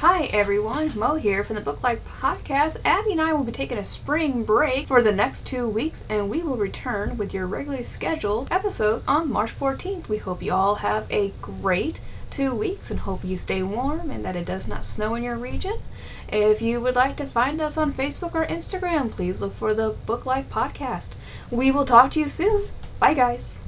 Hi everyone, Mo here from the Book Life Podcast. Abby and I will be taking a spring break for the next two weeks and we will return with your regularly scheduled episodes on March 14th. We hope you all have a great two weeks and hope you stay warm and that it does not snow in your region. If you would like to find us on Facebook or Instagram, please look for the Book Life Podcast. We will talk to you soon. Bye, guys.